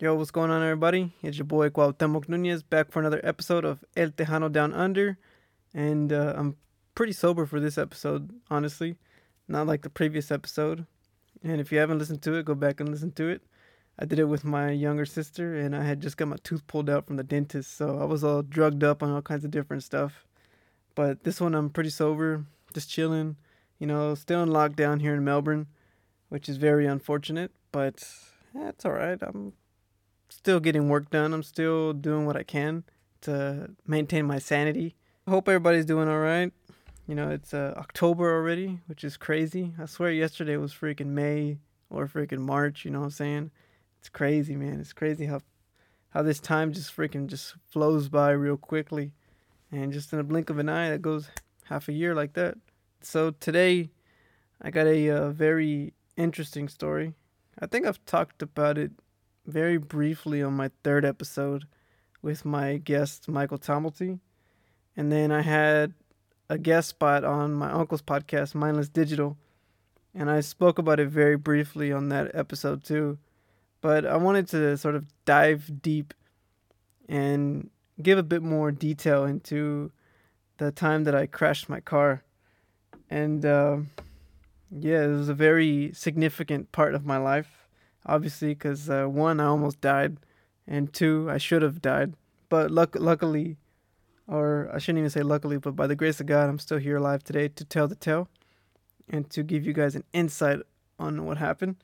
Yo, what's going on, everybody? It's your boy Cuauhtemoc Nunez back for another episode of El Tejano Down Under. And uh, I'm pretty sober for this episode, honestly. Not like the previous episode. And if you haven't listened to it, go back and listen to it. I did it with my younger sister, and I had just got my tooth pulled out from the dentist, so I was all drugged up on all kinds of different stuff. But this one, I'm pretty sober, just chilling. You know, still in lockdown here in Melbourne, which is very unfortunate, but it's all right. I'm still getting work done. I'm still doing what I can to maintain my sanity. Hope everybody's doing all right. You know, it's uh, October already, which is crazy. I swear yesterday was freaking May or freaking March, you know what I'm saying? It's crazy, man. It's crazy how how this time just freaking just flows by real quickly. And just in a blink of an eye that goes half a year like that. So today I got a uh, very interesting story. I think I've talked about it very briefly on my third episode with my guest Michael Tomalty. And then I had a guest spot on my uncle's podcast, Mindless Digital. And I spoke about it very briefly on that episode too. But I wanted to sort of dive deep and give a bit more detail into the time that I crashed my car. And uh, yeah, it was a very significant part of my life, obviously, because uh, one, I almost died, and two, I should have died. But luck- luckily, or I shouldn't even say luckily, but by the grace of God, I'm still here alive today to tell the tale and to give you guys an insight on what happened.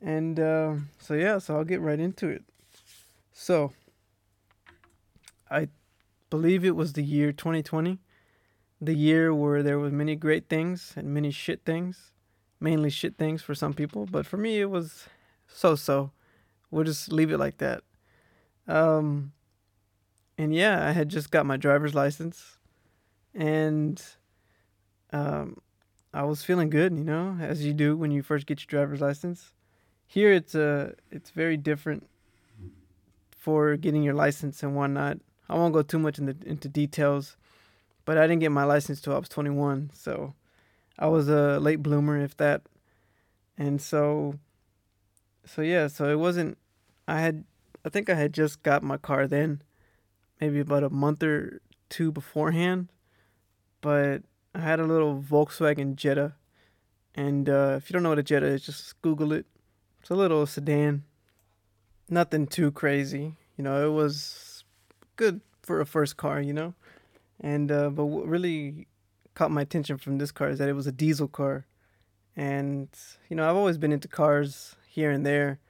And uh, so, yeah, so I'll get right into it. So, I believe it was the year 2020, the year where there were many great things and many shit things, mainly shit things for some people, but for me, it was so so. We'll just leave it like that. Um, and yeah, I had just got my driver's license, and um, I was feeling good, you know, as you do when you first get your driver's license. Here, it's a it's very different for getting your license and whatnot. I won't go too much into into details, but I didn't get my license till I was 21, so I was a late bloomer, if that. And so, so yeah, so it wasn't. I had, I think I had just got my car then, maybe about a month or two beforehand, but I had a little Volkswagen Jetta, and uh, if you don't know what a Jetta is, just Google it. It's a little sedan, nothing too crazy. You know, it was good for a first car, you know. And uh, but what really caught my attention from this car is that it was a diesel car, and you know I've always been into cars here and there,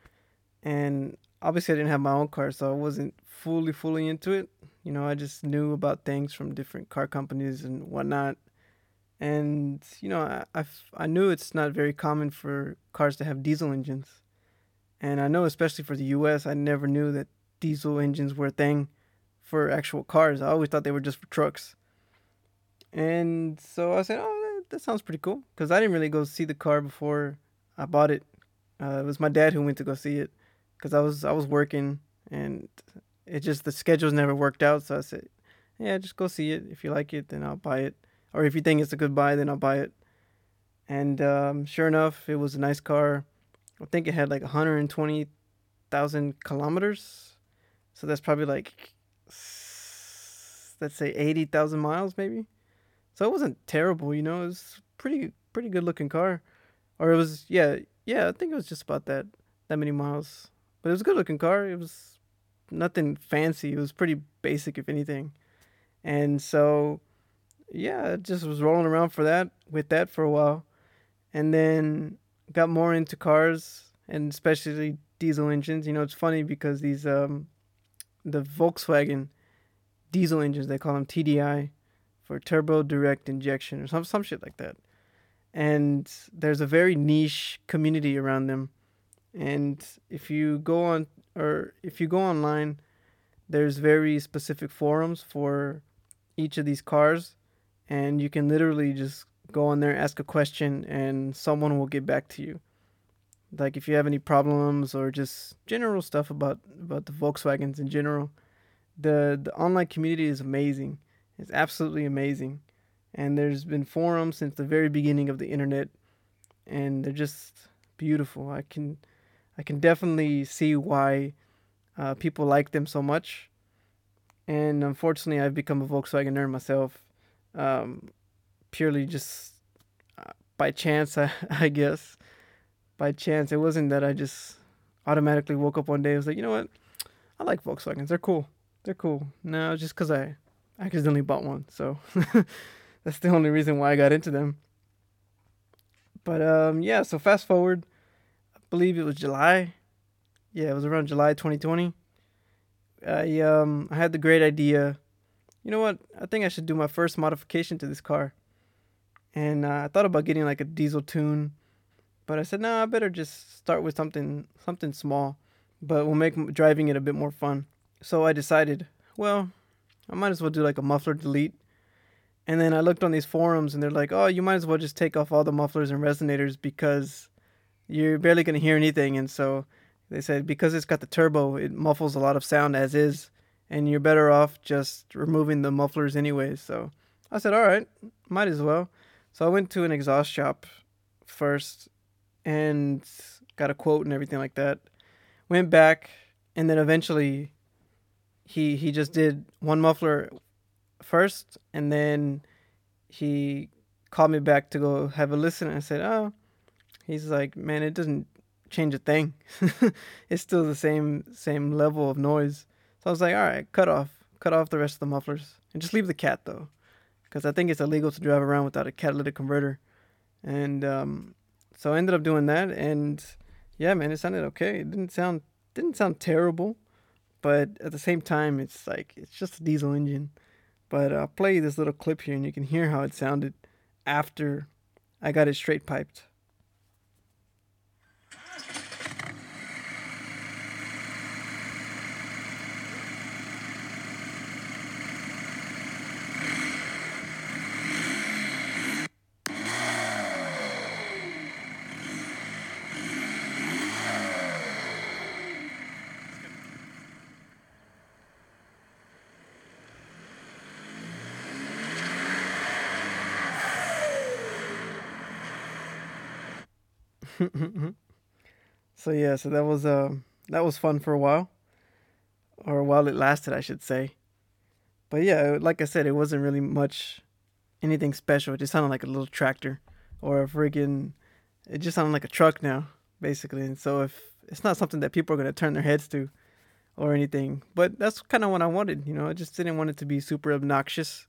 and obviously I didn't have my own car, so I wasn't fully fully into it. You know, I just knew about things from different car companies and whatnot, and you know I I, I knew it's not very common for cars to have diesel engines, and I know especially for the U.S. I never knew that diesel engines were a thing for actual cars. I always thought they were just for trucks. And so I said, "Oh, that, that sounds pretty cool," because I didn't really go see the car before I bought it. Uh, it was my dad who went to go see it, because I was I was working and it just the schedules never worked out. So I said, "Yeah, just go see it. If you like it, then I'll buy it. Or if you think it's a good buy, then I'll buy it." And um, sure enough, it was a nice car. I think it had like 120,000 kilometers. So that's probably like let's say 80,000 miles maybe. So it wasn't terrible, you know. It was pretty pretty good looking car. Or it was yeah, yeah, I think it was just about that that many miles. But it was a good looking car. It was nothing fancy. It was pretty basic if anything. And so yeah, I just was rolling around for that with that for a while. And then got more into cars and especially diesel engines. You know, it's funny because these um the Volkswagen diesel engines, they call them TDI for turbo direct injection or some some shit like that. And there's a very niche community around them. And if you go on or if you go online, there's very specific forums for each of these cars and you can literally just go on there, ask a question and someone will get back to you. Like if you have any problems or just general stuff about about the Volkswagens in general, the the online community is amazing. It's absolutely amazing. And there's been forums since the very beginning of the internet and they're just beautiful. I can I can definitely see why Uh, people like them so much, and unfortunately, I've become a Volkswagen nerd myself, um, purely just uh, by chance, I, I guess. By chance, it wasn't that I just automatically woke up one day and was like, you know what, I like Volkswagens. They're cool. They're cool. No, just because I accidentally bought one. So that's the only reason why I got into them. But um, yeah, so fast forward, I believe it was July. Yeah, it was around July 2020. I um I had the great idea. You know what? I think I should do my first modification to this car. And uh, I thought about getting like a diesel tune, but I said no, I better just start with something something small, but will make driving it a bit more fun. So I decided, well, I might as well do like a muffler delete. And then I looked on these forums and they're like, oh, you might as well just take off all the mufflers and resonators because you're barely going to hear anything. And so they said because it's got the turbo, it muffles a lot of sound as is. And you're better off just removing the mufflers anyway. So I said, all right, might as well. So I went to an exhaust shop first and got a quote and everything like that. Went back and then eventually he he just did one muffler first, and then he called me back to go have a listen. And I said, "Oh," he's like, "Man, it doesn't change a thing. it's still the same same level of noise." So I was like, "All right, cut off, cut off the rest of the mufflers, and just leave the cat though, because I think it's illegal to drive around without a catalytic converter." And um, so I ended up doing that, and yeah, man, it sounded okay. It didn't sound didn't sound terrible but at the same time, it's like it's just a diesel engine. But uh, I'll play this little clip here, and you can hear how it sounded after I got it straight piped. so yeah, so that was uh that was fun for a while, or while it lasted, I should say. But yeah, like I said, it wasn't really much anything special. It just sounded like a little tractor or a freaking. It just sounded like a truck now, basically. And so if it's not something that people are gonna turn their heads to, or anything, but that's kind of what I wanted. You know, I just didn't want it to be super obnoxious.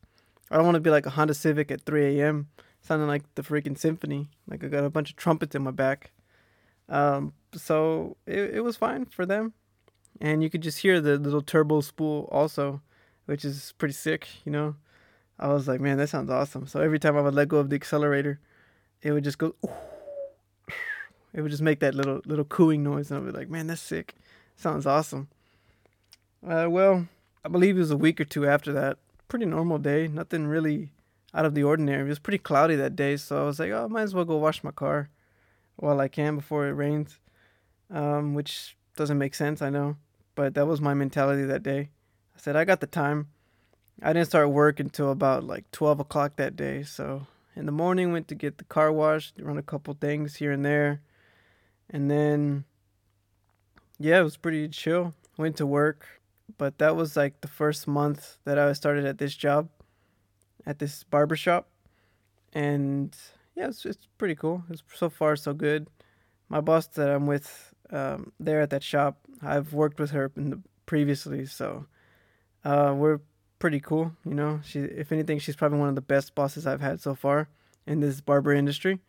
I don't want to be like a Honda Civic at 3 a.m sounding like the freaking symphony. Like I got a bunch of trumpets in my back. Um, so it, it was fine for them. And you could just hear the little turbo spool also, which is pretty sick, you know. I was like, man, that sounds awesome. So every time I would let go of the accelerator, it would just go. It would just make that little little cooing noise, and I'd be like, man, that's sick. Sounds awesome. Uh, well, I believe it was a week or two after that. Pretty normal day. Nothing really out of the ordinary. It was pretty cloudy that day, so I was like, oh, might as well go wash my car while I can before it rains, um, which doesn't make sense, I know, but that was my mentality that day. I said, I got the time. I didn't start work until about like 12 o'clock that day, so in the morning went to get the car washed, run a couple things here and there, and then yeah, it was pretty chill. Went to work, but that was like the first month that I started at this job at this barbershop. And yeah, it's, it's pretty cool. It's so far so good. My boss that I'm with um, there at that shop, I've worked with her the, previously, so uh, we're pretty cool. You know, she if anything, she's probably one of the best bosses I've had so far in this barber industry.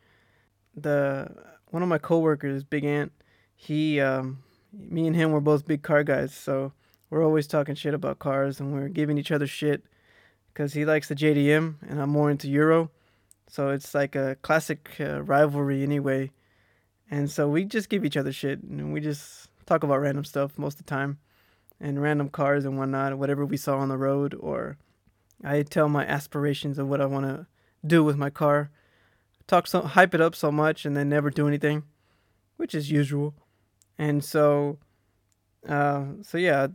The one of my coworkers, Big Ant, he, um, me and him were both big car guys, so we're always talking shit about cars and we're giving each other shit because he likes the JDM and I'm more into Euro. So it's like a classic uh, rivalry anyway. And so we just give each other shit and we just talk about random stuff most of the time and random cars and whatnot, whatever we saw on the road. Or I tell my aspirations of what I want to do with my car. Talk so, hype it up so much and then never do anything, which is usual. And so, uh, so yeah,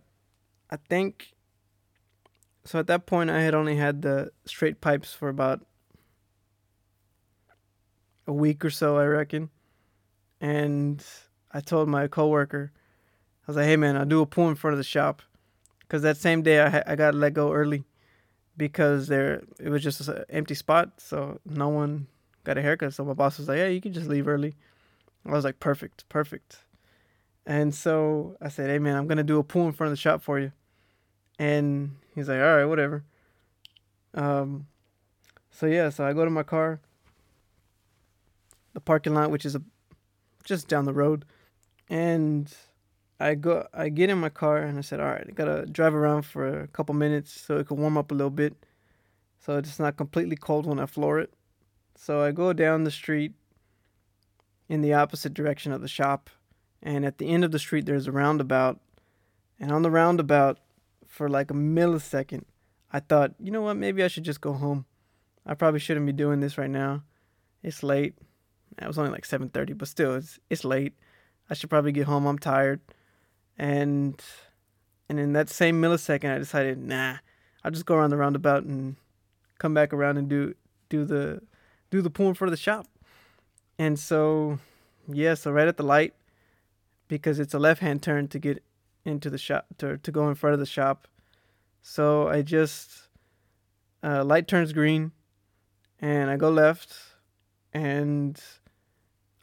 I think so at that point, I had only had the straight pipes for about a week or so, I reckon. And I told my coworker, I was like, hey man, I'll do a pool in front of the shop, because that same day I I got let go early, because there it was just an empty spot, so no one got a haircut. So my boss was like, yeah, you can just leave early. I was like, perfect, perfect. And so I said, hey man, I'm gonna do a pool in front of the shop for you, and he's like, all right, whatever. Um, so yeah, so I go to my car, the parking lot, which is a just down the road, and I go, I get in my car, and I said, all right, I gotta drive around for a couple minutes so it can warm up a little bit, so it's not completely cold when I floor it. So I go down the street in the opposite direction of the shop, and at the end of the street there's a roundabout, and on the roundabout, for like a millisecond, I thought, you know what, maybe I should just go home. I probably shouldn't be doing this right now. It's late. It was only like 7:30, but still it's it's late. I should probably get home. I'm tired. And and in that same millisecond I decided, nah, I'll just go around the roundabout and come back around and do do the do the pool in front of the shop. And so yeah, so right at the light because it's a left-hand turn to get into the shop to to go in front of the shop. So I just uh, light turns green and I go left and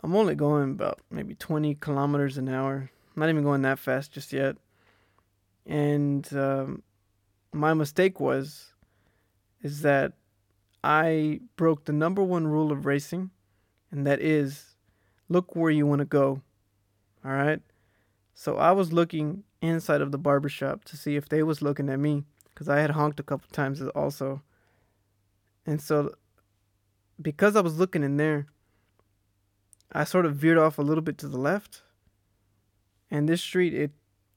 I'm only going about maybe 20 kilometers an hour. I'm not even going that fast just yet. And um, my mistake was is that I broke the number one rule of racing, and that is look where you want to go. All right? So I was looking inside of the barbershop to see if they was looking at me because I had honked a couple times also. And so because I was looking in there, I sort of veered off a little bit to the left. And this street, it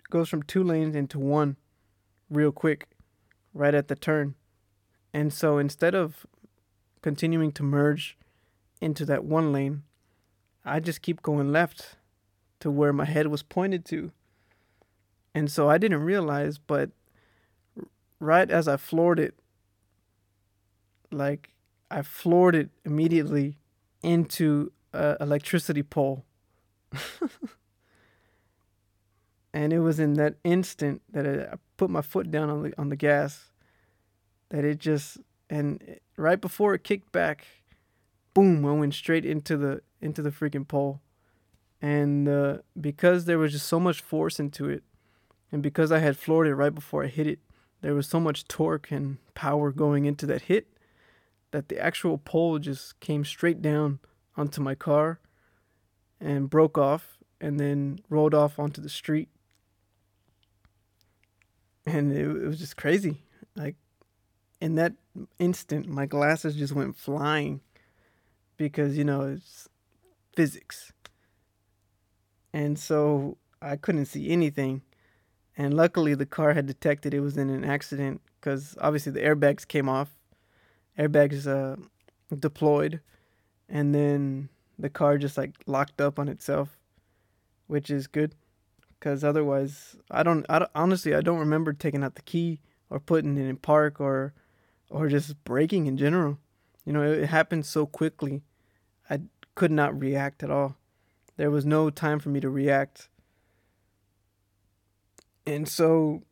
goes from two lanes into one real quick, right at the turn. And so instead of continuing to merge into that one lane, I just keep going left to where my head was pointed to. And so I didn't realize, but right as I floored it, like I floored it immediately into a electricity pole. and it was in that instant that I put my foot down on the on the gas that it just and right before it kicked back, boom! I went straight into the into the freaking pole, and uh, because there was just so much force into it, and because I had floored it right before I hit it, there was so much torque and power going into that hit that the actual pole just came straight down onto my car and broke off and then rolled off onto the street. And it, it was just crazy. Like in that instant, my glasses just went flying because, you know, it's physics. And so I couldn't see anything. And luckily, the car had detected it was in an accident because obviously the airbags came off airbags uh, deployed, and then the car just like locked up on itself, which is good, because otherwise I don't, I don't honestly I don't remember taking out the key or putting it in park or or just braking in general. You know, it, it happened so quickly. I could not react at all. There was no time for me to react. And so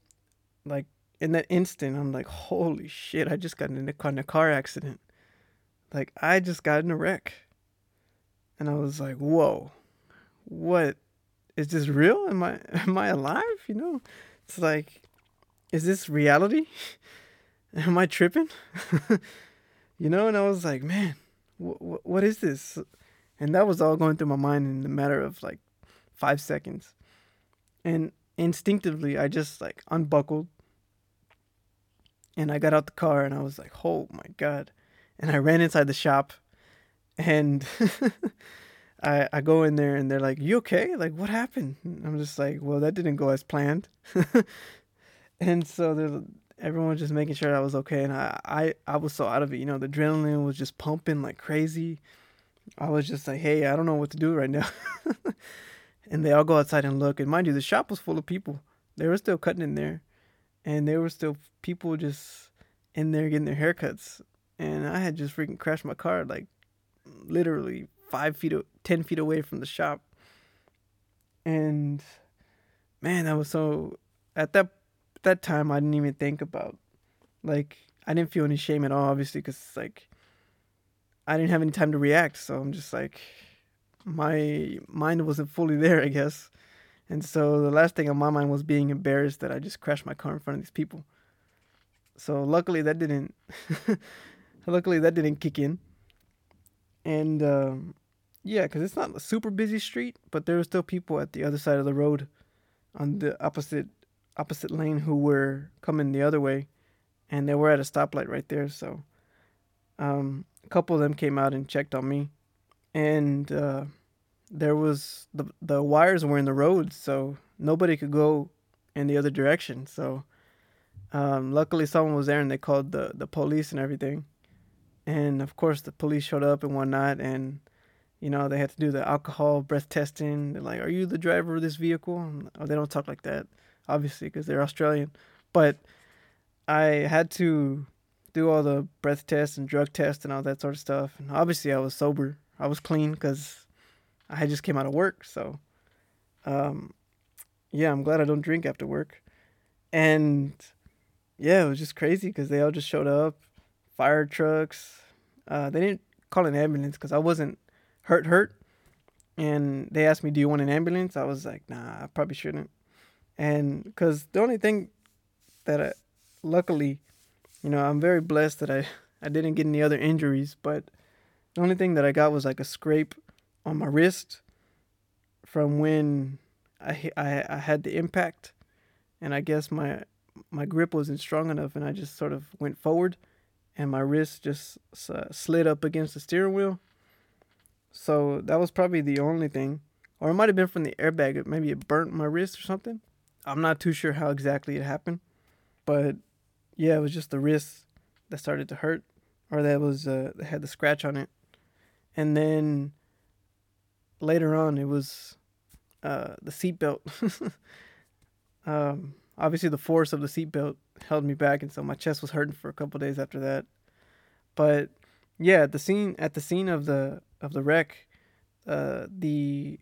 like in that instant, I'm like, holy shit, I just got in a, in a car accident. Like, I just got in a wreck. And I was like, whoa, what? Is this real? Am I am I alive? You know, it's like, is this reality? am I tripping? you know, and I was like, man, wh- what is this? And that was all going through my mind in a matter of like five seconds. And instinctively, I just like unbuckled and I got out the car and I was like, oh my God. And I ran inside the shop and I, I go in there and they're like, you okay? Like, what happened? And I'm just like, well, that didn't go as planned. and so everyone was just making sure I was okay. And I, I, I was so out of it. You know, the adrenaline was just pumping like crazy. I was just like, hey, I don't know what to do right now. and they all go outside and look. And mind you, the shop was full of people. They were still cutting in there and there were still people just in there getting their haircuts, and I had just freaking crashed my car like literally five feet, ten feet away from the shop, and man, that was so. At that that time, I didn't even think about like I didn't feel any shame at all, obviously, because like I didn't have any time to react. So I'm just like, my mind wasn't fully there, I guess. And so the last thing on my mind was being embarrassed that I just crashed my car in front of these people. So luckily that didn't, luckily that didn't kick in. And um, yeah, because it's not a super busy street, but there were still people at the other side of the road, on the opposite opposite lane who were coming the other way, and they were at a stoplight right there. So um, a couple of them came out and checked on me, and uh, there was the the wires were in the road, so nobody could go in the other direction. So um, luckily, someone was there, and they called the the police and everything. And of course, the police showed up and whatnot, and you know they had to do the alcohol breath testing. They're like, "Are you the driver of this vehicle?" Oh, they don't talk like that, obviously, because they're Australian. But I had to do all the breath tests and drug tests and all that sort of stuff. And obviously, I was sober. I was clean because I had just came out of work. So, um, yeah, I'm glad I don't drink after work. And yeah, it was just crazy because they all just showed up, fire trucks. Uh, they didn't call an ambulance because I wasn't hurt, hurt. And they asked me, "Do you want an ambulance?" I was like, "Nah, I probably shouldn't." And because the only thing that I, luckily, you know, I'm very blessed that I, I didn't get any other injuries, but the only thing that I got was like a scrape on my wrist from when I, I, I had the impact. And I guess my, my grip wasn't strong enough and I just sort of went forward and my wrist just uh, slid up against the steering wheel. So that was probably the only thing. Or it might have been from the airbag. Maybe it burnt my wrist or something. I'm not too sure how exactly it happened. But yeah, it was just the wrist that started to hurt, or that was uh, that had the scratch on it, and then later on it was uh, the seatbelt. um, obviously, the force of the seatbelt held me back, and so my chest was hurting for a couple days after that. But yeah, at the scene at the scene of the of the wreck, uh, the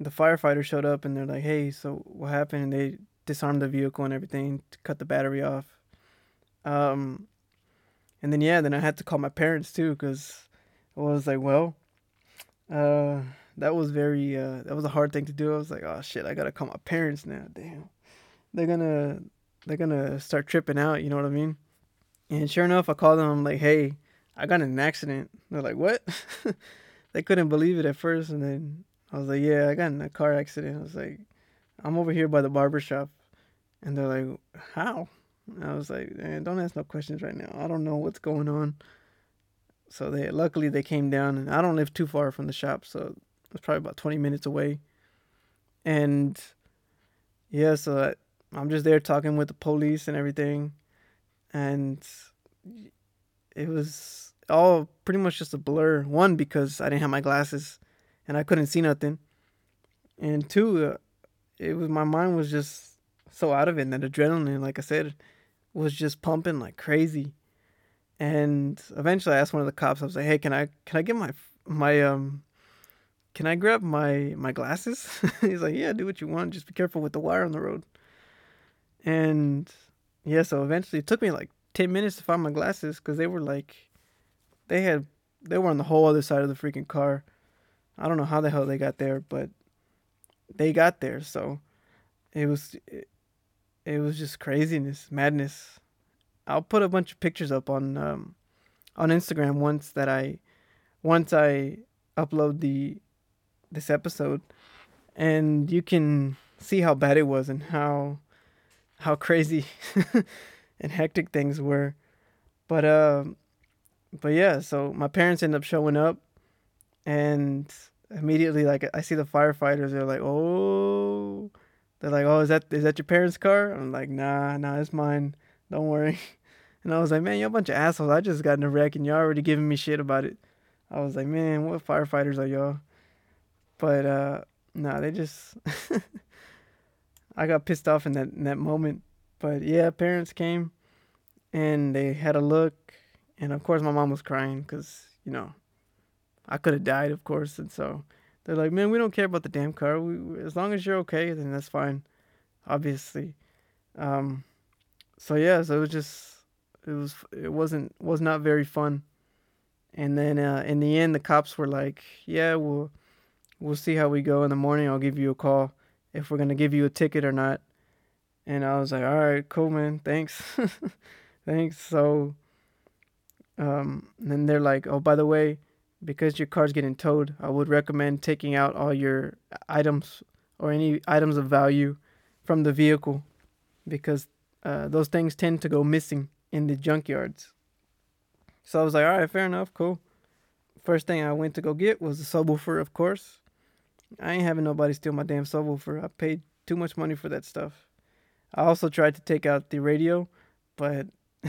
the firefighter showed up and they're like, "Hey, so what happened?" And they disarmed the vehicle and everything cut the battery off. Um, and then yeah, then I had to call my parents too because I was like, well, uh, that was very uh, that was a hard thing to do. I was like, oh shit, I gotta call my parents now. Damn, they're gonna they're gonna start tripping out. You know what I mean? And sure enough, I called them. I'm like, hey, I got in an accident. They're like, what? they couldn't believe it at first, and then I was like, yeah, I got in a car accident. I was like, I'm over here by the barber shop, and they're like, how? I was like, don't ask no questions right now. I don't know what's going on. So they luckily they came down, and I don't live too far from the shop, so it's probably about twenty minutes away. And yeah, so I, I'm just there talking with the police and everything, and it was all pretty much just a blur. One because I didn't have my glasses, and I couldn't see nothing, and two, uh, it was my mind was just so out of it, and that adrenaline, like I said, was just pumping like crazy. And eventually, I asked one of the cops. I was like, "Hey, can I can I get my my um can I grab my my glasses?" He's like, "Yeah, do what you want. Just be careful with the wire on the road." And yeah, so eventually, it took me like ten minutes to find my glasses because they were like, they had they were on the whole other side of the freaking car. I don't know how the hell they got there, but they got there. So it was it, it was just craziness, madness. I'll put a bunch of pictures up on um, on Instagram once that I once I upload the this episode, and you can see how bad it was and how how crazy and hectic things were. But um, but yeah, so my parents end up showing up, and immediately like I see the firefighters. They're like, oh they're like, "Oh, is that is that your parents' car?" I'm like, "Nah, nah, it's mine. Don't worry." And I was like, "Man, you're a bunch of assholes. I just got in a wreck and y'all already giving me shit about it." I was like, "Man, what firefighters are y'all?" But uh, nah, they just I got pissed off in that in that moment. But yeah, parents came and they had a look, and of course my mom was crying because you know I could have died, of course, and so they're like, man, we don't care about the damn car. We, as long as you're okay, then that's fine. obviously. Um, so yeah, so it was just it was it wasn't was not very fun. And then uh, in the end, the cops were like, "Yeah, we'll we'll see how we go in the morning. I'll give you a call if we're gonna give you a ticket or not." And I was like, "All right, cool, man. Thanks, thanks." So, um, then they're like, "Oh, by the way, because your car's getting towed, I would recommend taking out all your items or any items of value from the vehicle because uh, those things tend to go missing in the junkyards. So I was like, all right, fair enough, cool. First thing I went to go get was the subwoofer, of course. I ain't having nobody steal my damn subwoofer. I paid too much money for that stuff. I also tried to take out the radio, but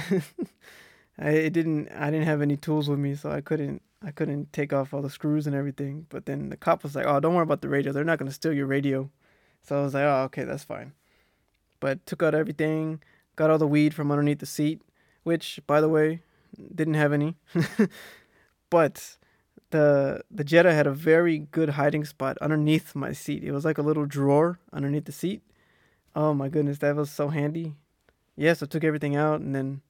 I it didn't. I didn't have any tools with me, so I couldn't. I couldn't take off all the screws and everything. But then the cop was like, "Oh, don't worry about the radio. They're not gonna steal your radio." So I was like, "Oh, okay, that's fine." But took out everything, got all the weed from underneath the seat, which, by the way, didn't have any. but the the Jetta had a very good hiding spot underneath my seat. It was like a little drawer underneath the seat. Oh my goodness, that was so handy. Yeah, so took everything out and then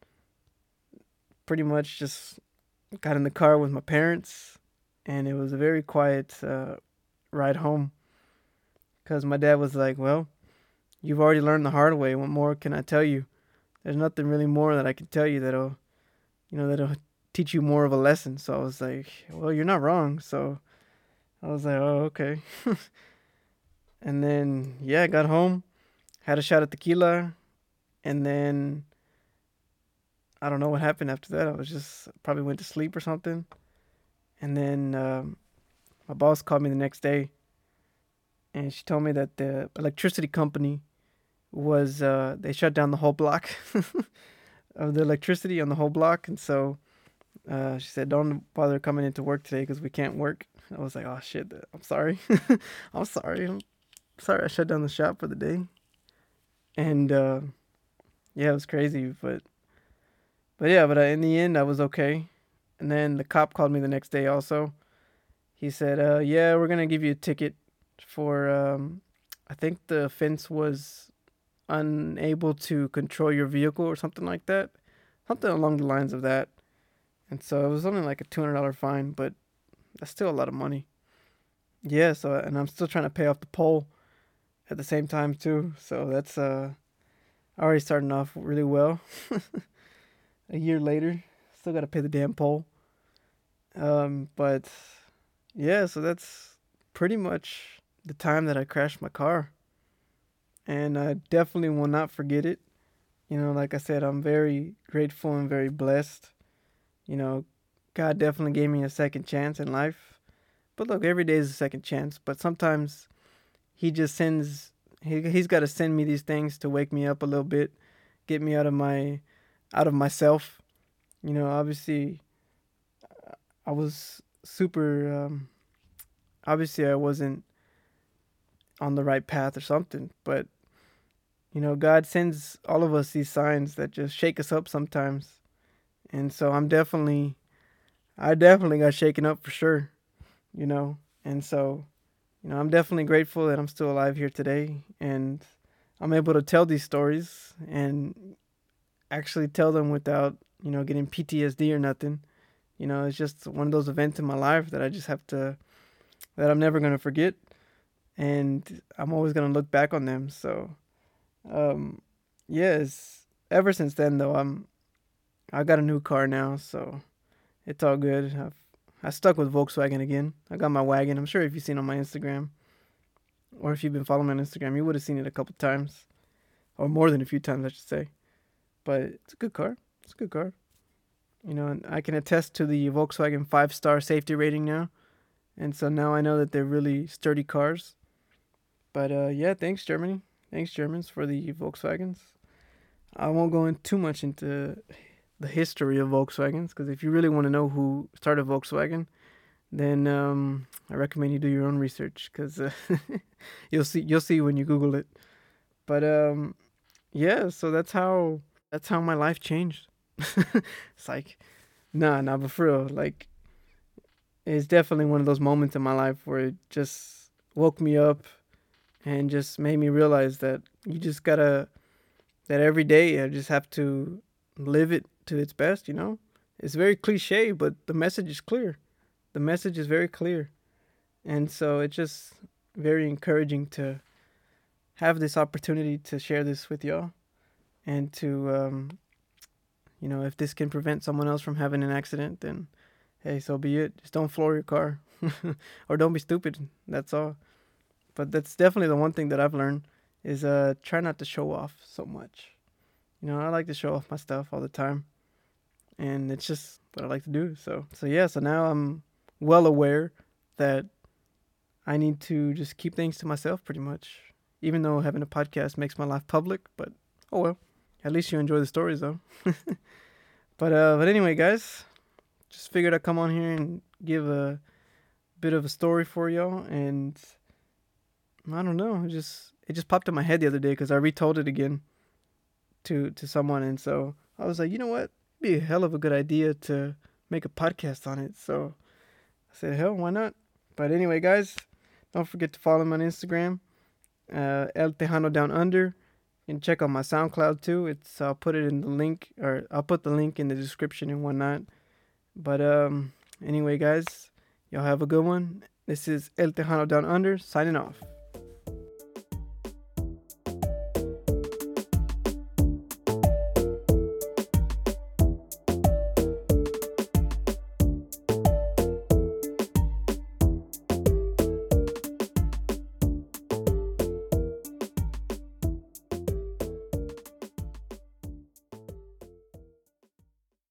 pretty much just got in the car with my parents, and it was a very quiet uh, ride home. Cause my dad was like, "Well, you've already learned the hard way. What more can I tell you? There's nothing really more that I can tell you that'll, you know, that'll teach you more of a lesson." So I was like, "Well, you're not wrong." So I was like, "Oh, okay." and then yeah, I got home, had a shot of tequila, and then I don't know what happened after that. I was just probably went to sleep or something. And then um, my boss called me the next day, and she told me that the electricity company was uh, they shut down the whole block of the electricity on the whole block, and so uh, she said, "Don't bother coming into work today because we can't work." I was like, "Oh shit! I'm sorry. I'm sorry. I'm sorry. I shut down the shop for the day." And uh, yeah, it was crazy, but but yeah, but uh, in the end, I was okay. And then the cop called me the next day. Also, he said, uh, "Yeah, we're gonna give you a ticket for. Um, I think the offense was unable to control your vehicle or something like that, something along the lines of that." And so it was only like a two hundred dollar fine, but that's still a lot of money. Yeah. So and I'm still trying to pay off the pole at the same time too. So that's uh already starting off really well. a year later. Still got to pay the damn pole. Um, but yeah, so that's pretty much the time that I crashed my car. And I definitely will not forget it. You know, like I said, I'm very grateful and very blessed. You know, God definitely gave me a second chance in life. But look, every day is a second chance. But sometimes He just sends, he, He's got to send me these things to wake me up a little bit, get me out of my out of myself. You know, obviously, I was super. Um, obviously, I wasn't on the right path or something, but you know, God sends all of us these signs that just shake us up sometimes. And so I'm definitely, I definitely got shaken up for sure, you know. And so, you know, I'm definitely grateful that I'm still alive here today and I'm able to tell these stories and actually tell them without you know getting PTSD or nothing. You know, it's just one of those events in my life that I just have to that I'm never gonna forget, and I'm always gonna look back on them. So, um, yes. Ever since then, though, I'm I got a new car now, so it's all good. I've I stuck with Volkswagen again. I got my wagon. I'm sure if you've seen on my Instagram, or if you've been following me on Instagram, you would have seen it a couple times, or more than a few times, I should say but it's a good car. It's a good car. You know, I can attest to the Volkswagen five star safety rating now, and so now I know that they're really sturdy cars. But uh, yeah, thanks Germany, thanks Germans for the Volkswagens. I won't go in too much into the history of Volkswagens because if you really want to know who started Volkswagen, then um, I recommend you do your own research because uh, you'll see you'll see when you Google it. But um, yeah, so that's how that's how my life changed. it's like, nah, nah, but for real, like, it's definitely one of those moments in my life where it just woke me up and just made me realize that you just gotta that every day I just have to live it to its best, you know? It's very cliche, but the message is clear. The message is very clear. And so it's just very encouraging to have this opportunity to share this with y'all and to um, you know, if this can prevent someone else from having an accident, then hey, so be it. Just don't floor your car or don't be stupid. That's all. But that's definitely the one thing that I've learned is uh try not to show off so much. You know, I like to show off my stuff all the time. And it's just what I like to do. So so yeah, so now I'm well aware that I need to just keep things to myself pretty much. Even though having a podcast makes my life public, but oh well. At least you enjoy the stories though. but uh but anyway guys, just figured I'd come on here and give a bit of a story for y'all and I don't know, it just it just popped in my head the other day because I retold it again to to someone and so I was like, you know what? It'd be a hell of a good idea to make a podcast on it. So I said, hell, why not? But anyway, guys, don't forget to follow me on Instagram, uh, El Tejano Down Under. and check out my SoundCloud too. It's I'll put it in the link or I'll put the link in the description and whatnot. But um anyway guys, y'all have a good one. This is El Tejano Down Under signing off.